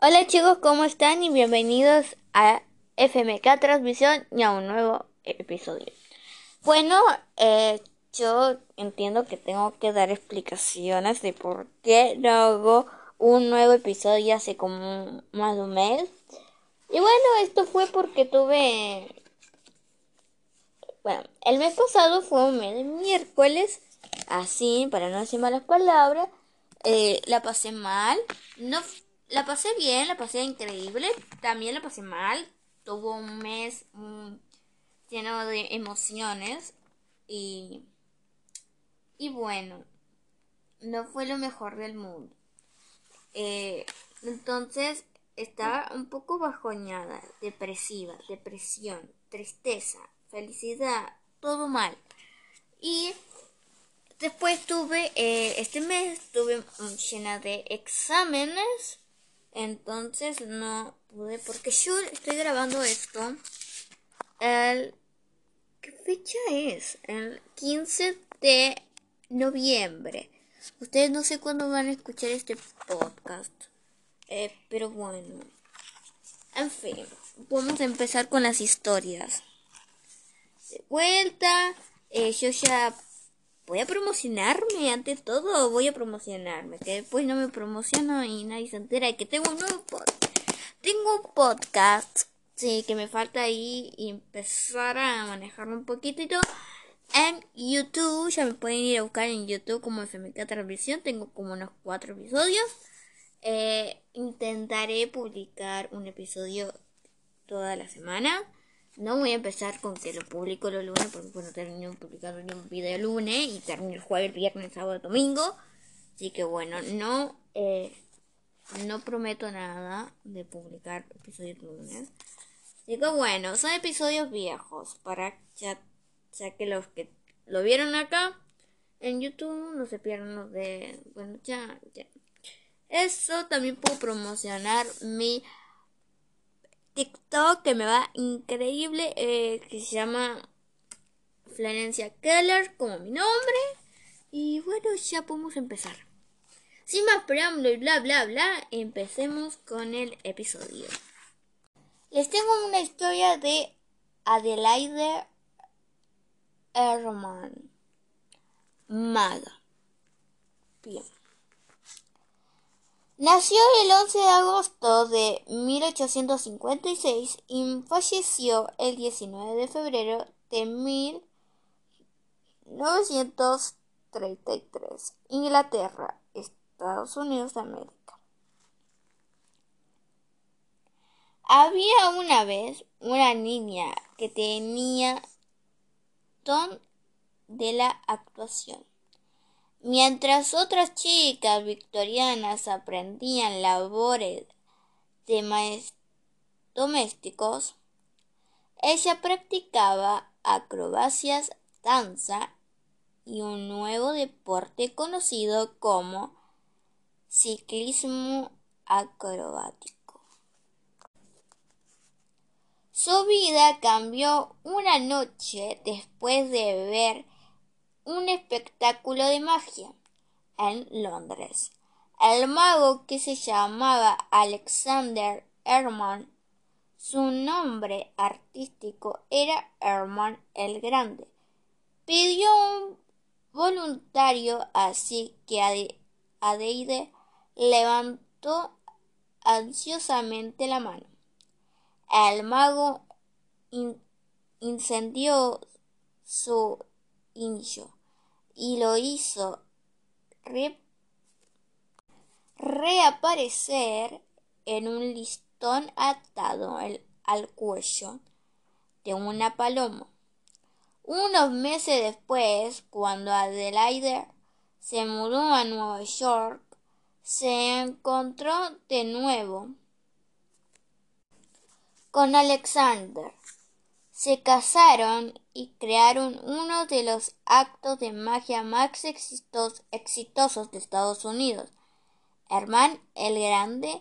Hola chicos, ¿cómo están? Y bienvenidos a FMK Transmisión y a un nuevo episodio. Bueno, eh, yo entiendo que tengo que dar explicaciones de por qué no hago un nuevo episodio hace como más de un mes. Y bueno, esto fue porque tuve... Bueno, el mes pasado fue un mes de miércoles, así, para no decir malas palabras. Eh, la pasé mal. No, la pasé bien, la pasé increíble. También la pasé mal. Tuvo un mes mm, lleno de emociones. Y, y bueno, no fue lo mejor del mundo. Eh, entonces estaba un poco bajoñada, depresiva, depresión, tristeza, felicidad, todo mal. Y después tuve, eh, este mes tuve llena de exámenes, entonces no pude, porque yo estoy grabando esto el... ¿Qué fecha es? El 15 de noviembre. Ustedes no sé cuándo van a escuchar este podcast. Eh, pero bueno. En fin, vamos a empezar con las historias. De vuelta, eh, yo ya voy a promocionarme ante todo. Voy a promocionarme. Que después no me promociono y nadie se entera de que tengo un nuevo podcast. Tengo un podcast. Sí, que me falta ahí empezar a manejarlo un poquitito en YouTube. Ya me pueden ir a buscar en YouTube como FMK Transmisión. Tengo como unos cuatro episodios. Eh, intentaré publicar un episodio toda la semana. No voy a empezar con que lo publico los lunes porque bueno, termino publicando un video el lunes y termino el jueves, viernes, sábado, domingo. Así que bueno, no, eh, no prometo nada de publicar episodios lunes. Así que bueno, son episodios viejos para ya, ya que los que lo vieron acá en YouTube no se pierdan los de... Bueno, ya, ya. Eso también puedo promocionar mi TikTok que me va increíble, eh, que se llama Florencia Keller, como mi nombre. Y bueno, ya podemos empezar. Sin más preámbulo y bla bla bla, empecemos con el episodio. Les tengo una historia de Adelaide Herman. Maga. Bien. Nació el 11 de agosto de 1856 y falleció el 19 de febrero de 1933, Inglaterra, Estados Unidos de América. Había una vez una niña que tenía don de la actuación. Mientras otras chicas victorianas aprendían labores de domésticos, ella practicaba acrobacias, danza y un nuevo deporte conocido como ciclismo acrobático. Su vida cambió una noche después de ver un espectáculo de magia en Londres. El mago que se llamaba Alexander Herman, su nombre artístico era Herman el Grande, pidió un voluntario así que Adeide levantó ansiosamente la mano. El mago incendió su incho y lo hizo reaparecer en un listón atado al cuello de una paloma. Unos meses después, cuando Adelaide se mudó a Nueva York, se encontró de nuevo con Alexander se casaron y crearon uno de los actos de magia más exitosos de Estados Unidos. Herman el Grande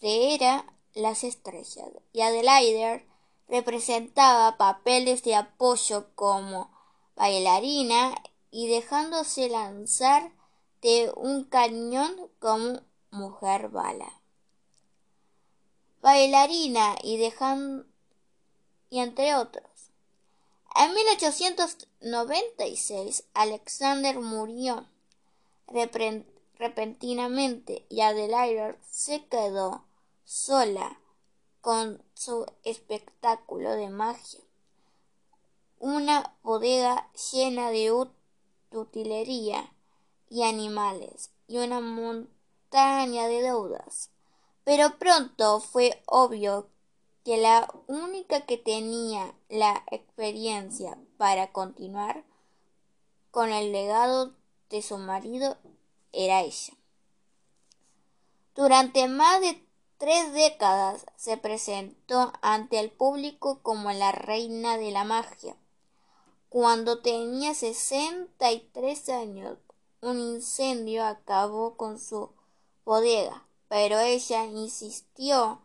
era las estrellas y Adelaide representaba papeles de apoyo como bailarina y dejándose lanzar de un cañón como mujer bala. bailarina y dejando y entre otros. En 1896 Alexander murió repentinamente y Adelaide se quedó sola con su espectáculo de magia. Una bodega llena de utilería y animales y una montaña de deudas. Pero pronto fue obvio que la única que tenía la experiencia para continuar con el legado de su marido era ella. Durante más de tres décadas se presentó ante el público como la reina de la magia. Cuando tenía 63 años, un incendio acabó con su bodega, pero ella insistió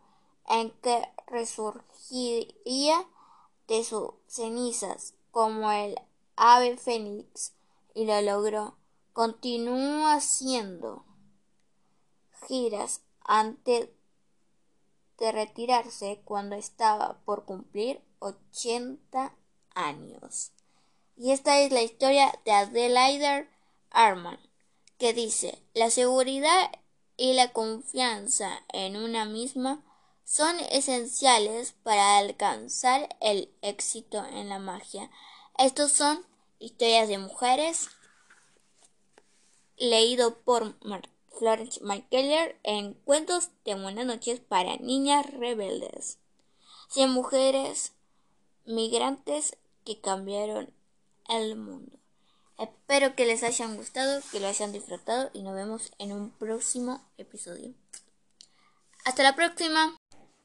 en que resurgiría de sus cenizas como el ave fénix y lo logró. Continuó haciendo giras antes de retirarse cuando estaba por cumplir 80 años. Y esta es la historia de Adelaide Arman, que dice, la seguridad y la confianza en una misma son esenciales para alcanzar el éxito en la magia. Estos son historias de mujeres leído por Florence McKellar en Cuentos de Buenas noches para niñas rebeldes. Cien mujeres migrantes que cambiaron el mundo. Espero que les hayan gustado, que lo hayan disfrutado y nos vemos en un próximo episodio. Hasta la próxima.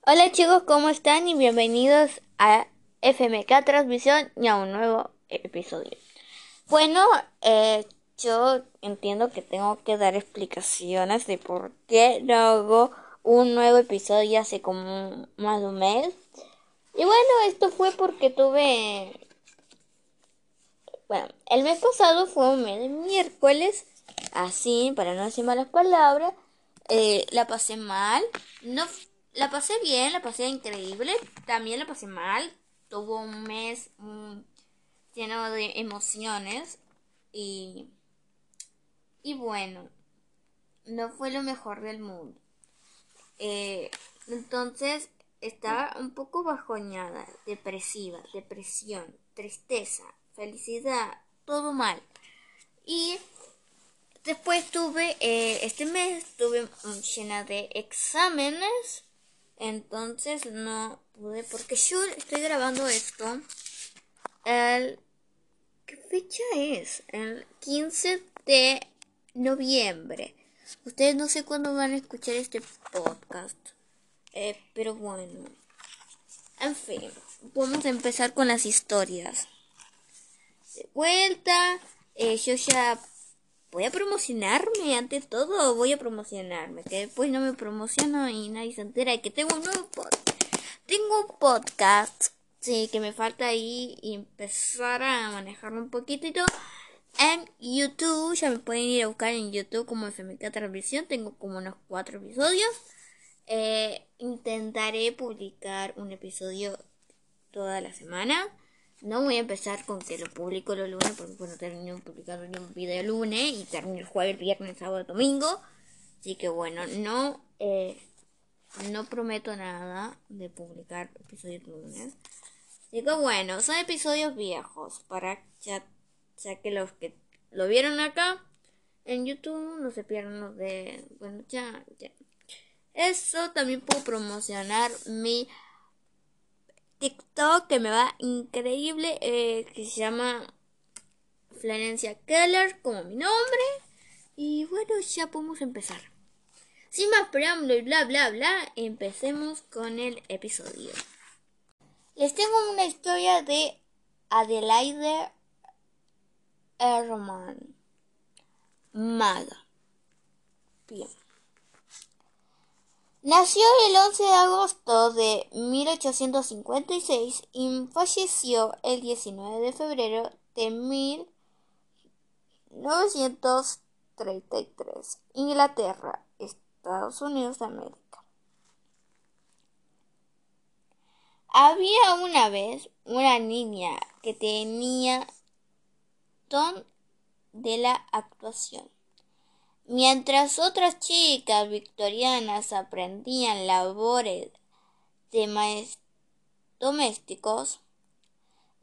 Hola chicos, ¿cómo están? Y bienvenidos a FMK Transmisión y a un nuevo episodio. Bueno, eh, yo entiendo que tengo que dar explicaciones de por qué no hago un nuevo episodio hace como más de un mes. Y bueno, esto fue porque tuve... Bueno, el mes pasado fue un mes de miércoles, así, para no decir malas palabras. Eh, la pasé mal, no la pasé bien, la pasé increíble, también la pasé mal. Tuvo un mes mm, lleno de emociones y, y bueno, no fue lo mejor del mundo. Eh, entonces estaba un poco bajoñada, depresiva, depresión, tristeza, felicidad, todo mal. Y después tuve, eh, este mes tuve llena de exámenes entonces no pude porque yo estoy grabando esto el ¿qué fecha es? El 15 de noviembre. Ustedes no sé cuándo van a escuchar este podcast. Eh, pero bueno. En fin, vamos a empezar con las historias. De vuelta, eh, yo ya voy a promocionarme ante todo, voy a promocionarme, que después no me promociono y nadie se entera de que tengo un nuevo podcast. Tengo un podcast, sí, que me falta ahí empezar a manejarlo un poquitito. En YouTube, ya me pueden ir a buscar en YouTube como FMK Transmisión, tengo como unos cuatro episodios. Eh, intentaré publicar un episodio toda la semana. No voy a empezar con que lo publico los lunes, porque no termino publicando un video el lunes y termino el jueves, viernes, sábado, domingo. Así que bueno, no, eh, no prometo nada de publicar episodios lunes. Así que bueno, son episodios viejos para ya, ya que los que lo vieron acá en YouTube no se pierdan los de... Bueno, ya, ya. Eso también puedo promocionar mi TikTok que me va increíble, eh, que se llama Florencia Keller, como mi nombre. Y bueno, ya podemos empezar. Sin más preámbulo y bla bla bla, empecemos con el episodio. Les tengo una historia de Adelaide Herman. Maga. Bien. Nació el 11 de agosto de 1856 y falleció el 19 de febrero de 1933, Inglaterra, Estados Unidos de América. Había una vez una niña que tenía don de la actuación. Mientras otras chicas victorianas aprendían labores de domésticos,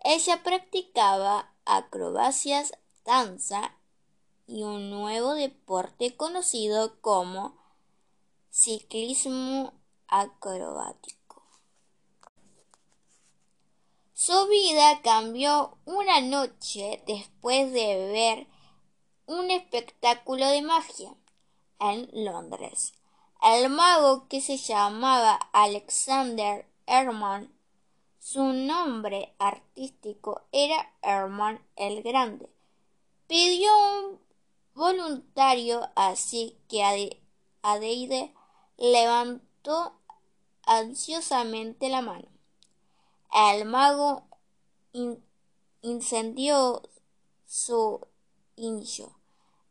ella practicaba acrobacias, danza y un nuevo deporte conocido como ciclismo acrobático. Su vida cambió una noche después de ver un espectáculo de magia en Londres. El mago que se llamaba Alexander Herman, su nombre artístico era Herman el Grande, pidió un voluntario así que Adeide levantó ansiosamente la mano. El mago incendió su hincho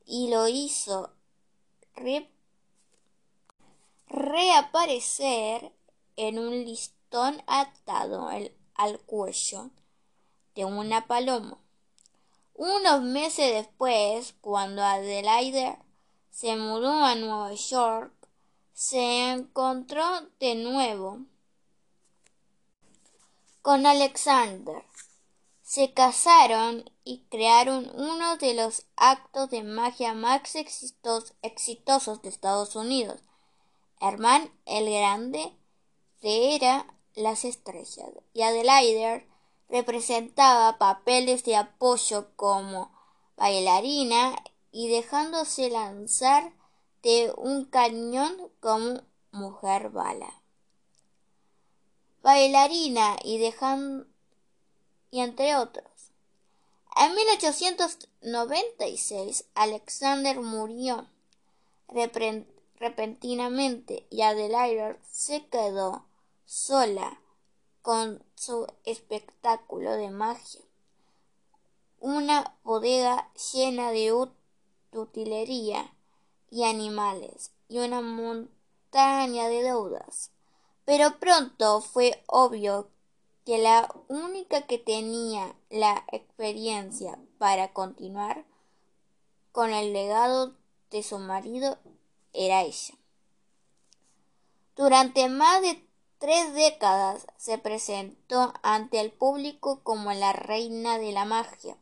y lo hizo reaparecer en un listón atado al cuello de una paloma. Unos meses después, cuando Adelaide se mudó a Nueva York, se encontró de nuevo con Alexander. Se casaron y crearon uno de los actos de magia más exitosos de Estados Unidos. Herman el Grande era las estrellas y Adelaide representaba papeles de apoyo como bailarina y dejándose lanzar de un cañón como mujer bala. Bailarina y dejando y entre otros. En 1896 Alexander murió repentinamente y Adelaide se quedó sola con su espectáculo de magia. Una bodega llena de utilería y animales y una montaña de deudas. Pero pronto fue obvio que la única que tenía la experiencia para continuar con el legado de su marido era ella. Durante más de tres décadas se presentó ante el público como la reina de la magia.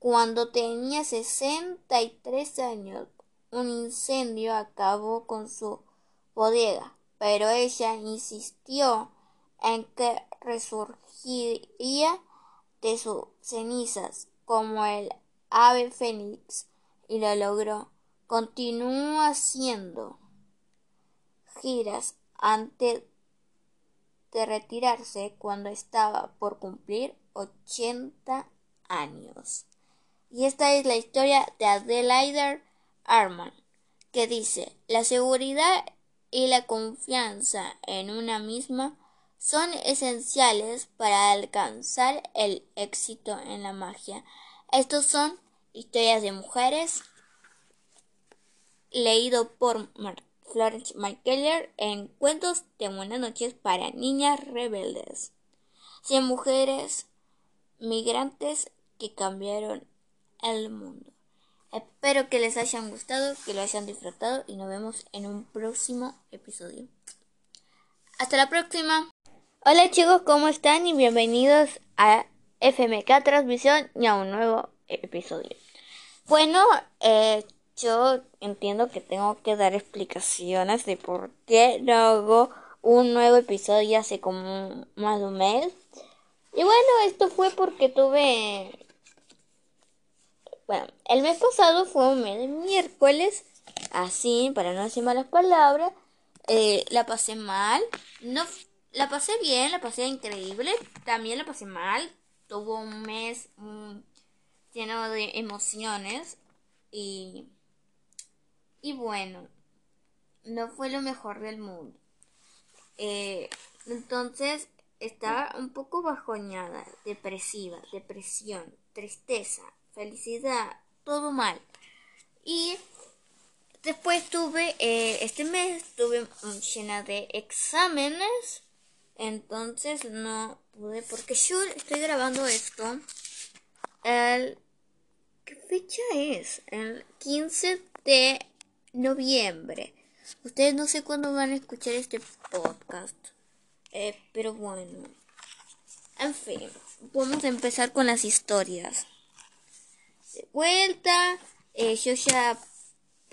Cuando tenía sesenta y tres años, un incendio acabó con su bodega, pero ella insistió en que resurgiría de sus cenizas como el ave fénix y lo logró. Continuó haciendo giras antes de retirarse cuando estaba por cumplir 80 años. Y esta es la historia de Adelaide Arman, que dice, la seguridad y la confianza en una misma son esenciales para alcanzar el éxito en la magia. Estos son historias de mujeres leído por Florence McKellar en Cuentos de Buenas noches para niñas rebeldes. Cien mujeres migrantes que cambiaron el mundo. Espero que les hayan gustado, que lo hayan disfrutado y nos vemos en un próximo episodio. Hasta la próxima. Hola chicos, ¿cómo están? Y bienvenidos a FMK Transmisión y a un nuevo episodio. Bueno, eh, yo entiendo que tengo que dar explicaciones de por qué no hago un nuevo episodio hace como más de un mes. Y bueno, esto fue porque tuve... Bueno, el mes pasado fue un mes de miércoles, así, para no decir malas palabras. Eh, la pasé mal, no la pasé bien, la pasé increíble. También la pasé mal. Tuvo un mes mm, lleno de emociones. Y, y bueno, no fue lo mejor del mundo. Eh, entonces estaba un poco bajoñada, depresiva, depresión, tristeza, felicidad, todo mal. Y después tuve, eh, este mes tuve llena de exámenes Entonces no pude, porque yo estoy grabando esto el... ¿Qué fecha es? El 15 de noviembre. Ustedes no sé cuándo van a escuchar este podcast. Eh, pero bueno. En fin, vamos a empezar con las historias. De vuelta, eh, yo ya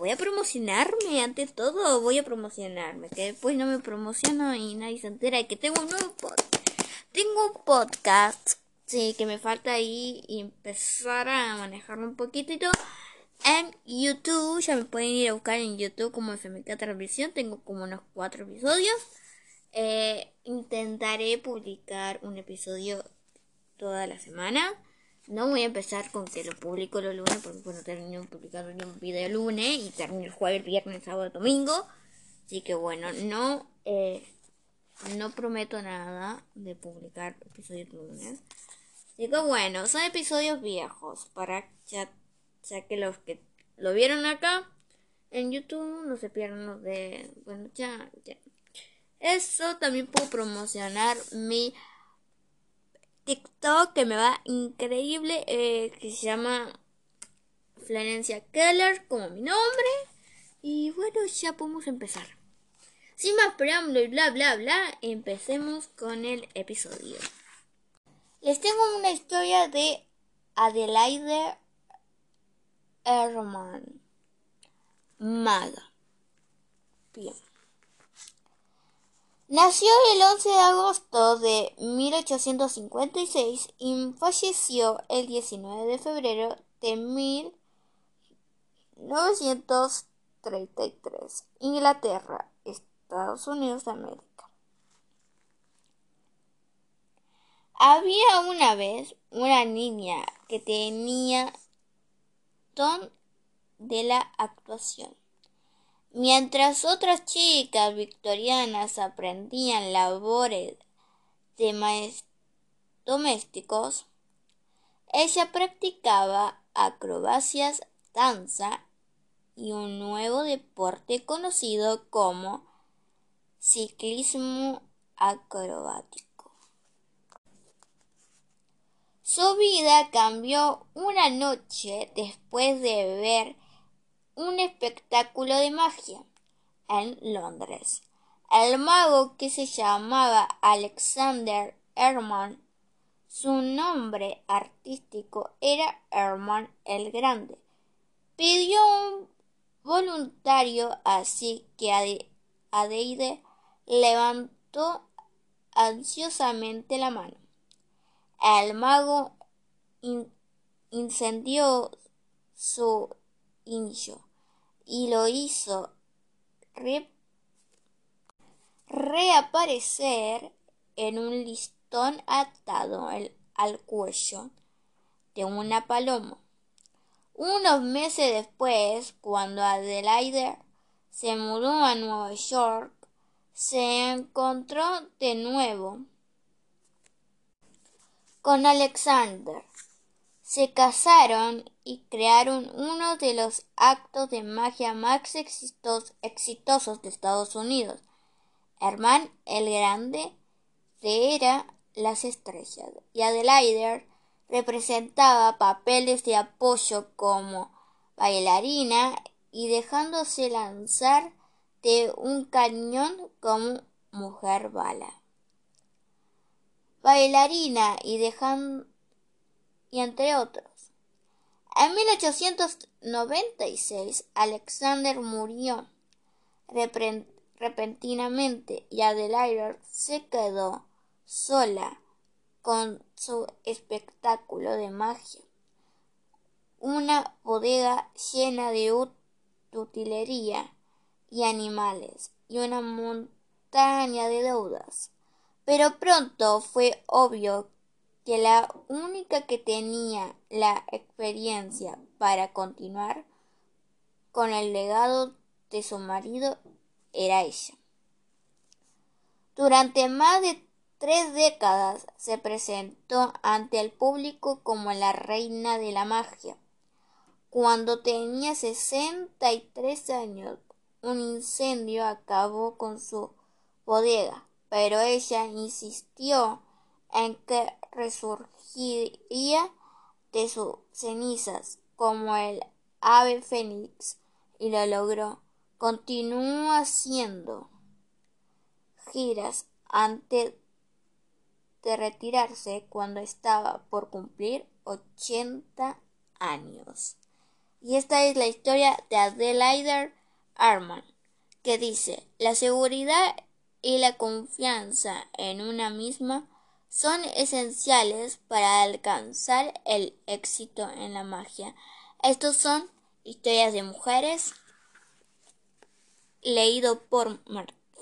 voy a promocionarme ante todo. Voy a promocionarme. Que después no me promociono y nadie se entera de que tengo un nuevo podcast. Un podcast. Sí, que me falta ahí empezar a manejarlo un poquitito. En YouTube, ya me pueden ir a buscar en YouTube como FMK Transmisión. Tengo como unos cuatro episodios. Eh, intentaré publicar un episodio toda la semana. No voy a empezar con que lo publico los lunes porque no termino publicando un video el lunes y termino el jueves, viernes, sábado, domingo. Así que bueno, no, eh, no prometo nada de publicar episodios lunes. Así que bueno, son episodios viejos para ya ya que los que lo vieron acá en YouTube no se pierdan los de. Bueno, ya, ya. Eso también puedo promocionar mi TikTok que me va increíble, eh, que se llama Florencia Keller, como mi nombre. Y bueno, ya podemos empezar. Sin más preámbulo y bla bla bla, empecemos con el episodio. Les tengo una historia de Adelaide Herman Maga. Bien. Nació el 11 de agosto de 1856 y falleció el 19 de febrero de 1933, Inglaterra, Estados Unidos de América. Había una vez una niña que tenía de la actuación. Mientras otras chicas victorianas aprendían labores de domésticos, ella practicaba acrobacias, danza y un nuevo deporte conocido como ciclismo acrobático. Su vida cambió una noche después de ver un espectáculo de magia en Londres. El mago que se llamaba Alexander Herman, su nombre artístico era Herman el Grande, pidió un voluntario así que Adeide levantó ansiosamente la mano. El mago incendió su incho y lo hizo reaparecer en un listón atado al cuello de una paloma. Unos meses después, cuando Adelaide se mudó a Nueva York, se encontró de nuevo con Alexander. Se casaron y crearon uno de los actos de magia más exitosos de Estados Unidos. Herman el Grande era las estrellas y Adelaide representaba papeles de apoyo como bailarina y dejándose lanzar de un cañón como mujer bala bailarina y dejan y entre otros. En 1896 Alexander murió repentinamente y Adelaide se quedó sola con su espectáculo de magia. Una bodega llena de utilería y animales y una montaña de deudas. Pero pronto fue obvio que la única que tenía la experiencia para continuar con el legado de su marido era ella. Durante más de tres décadas se presentó ante el público como la reina de la magia. Cuando tenía 63 años, un incendio acabó con su bodega pero ella insistió en que resurgiría de sus cenizas como el ave fénix y lo logró. Continuó haciendo giras antes de retirarse cuando estaba por cumplir 80 años. Y esta es la historia de Adelaide Arman, que dice, la seguridad y la confianza en una misma son esenciales para alcanzar el éxito en la magia. Estos son historias de mujeres leído por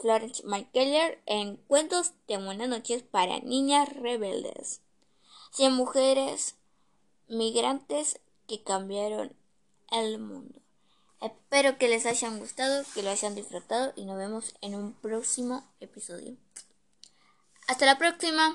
Florence McKellar en Cuentos de Buenas noches para niñas rebeldes. Cien mujeres migrantes que cambiaron el mundo. Espero que les hayan gustado, que lo hayan disfrutado y nos vemos en un próximo episodio. Hasta la próxima.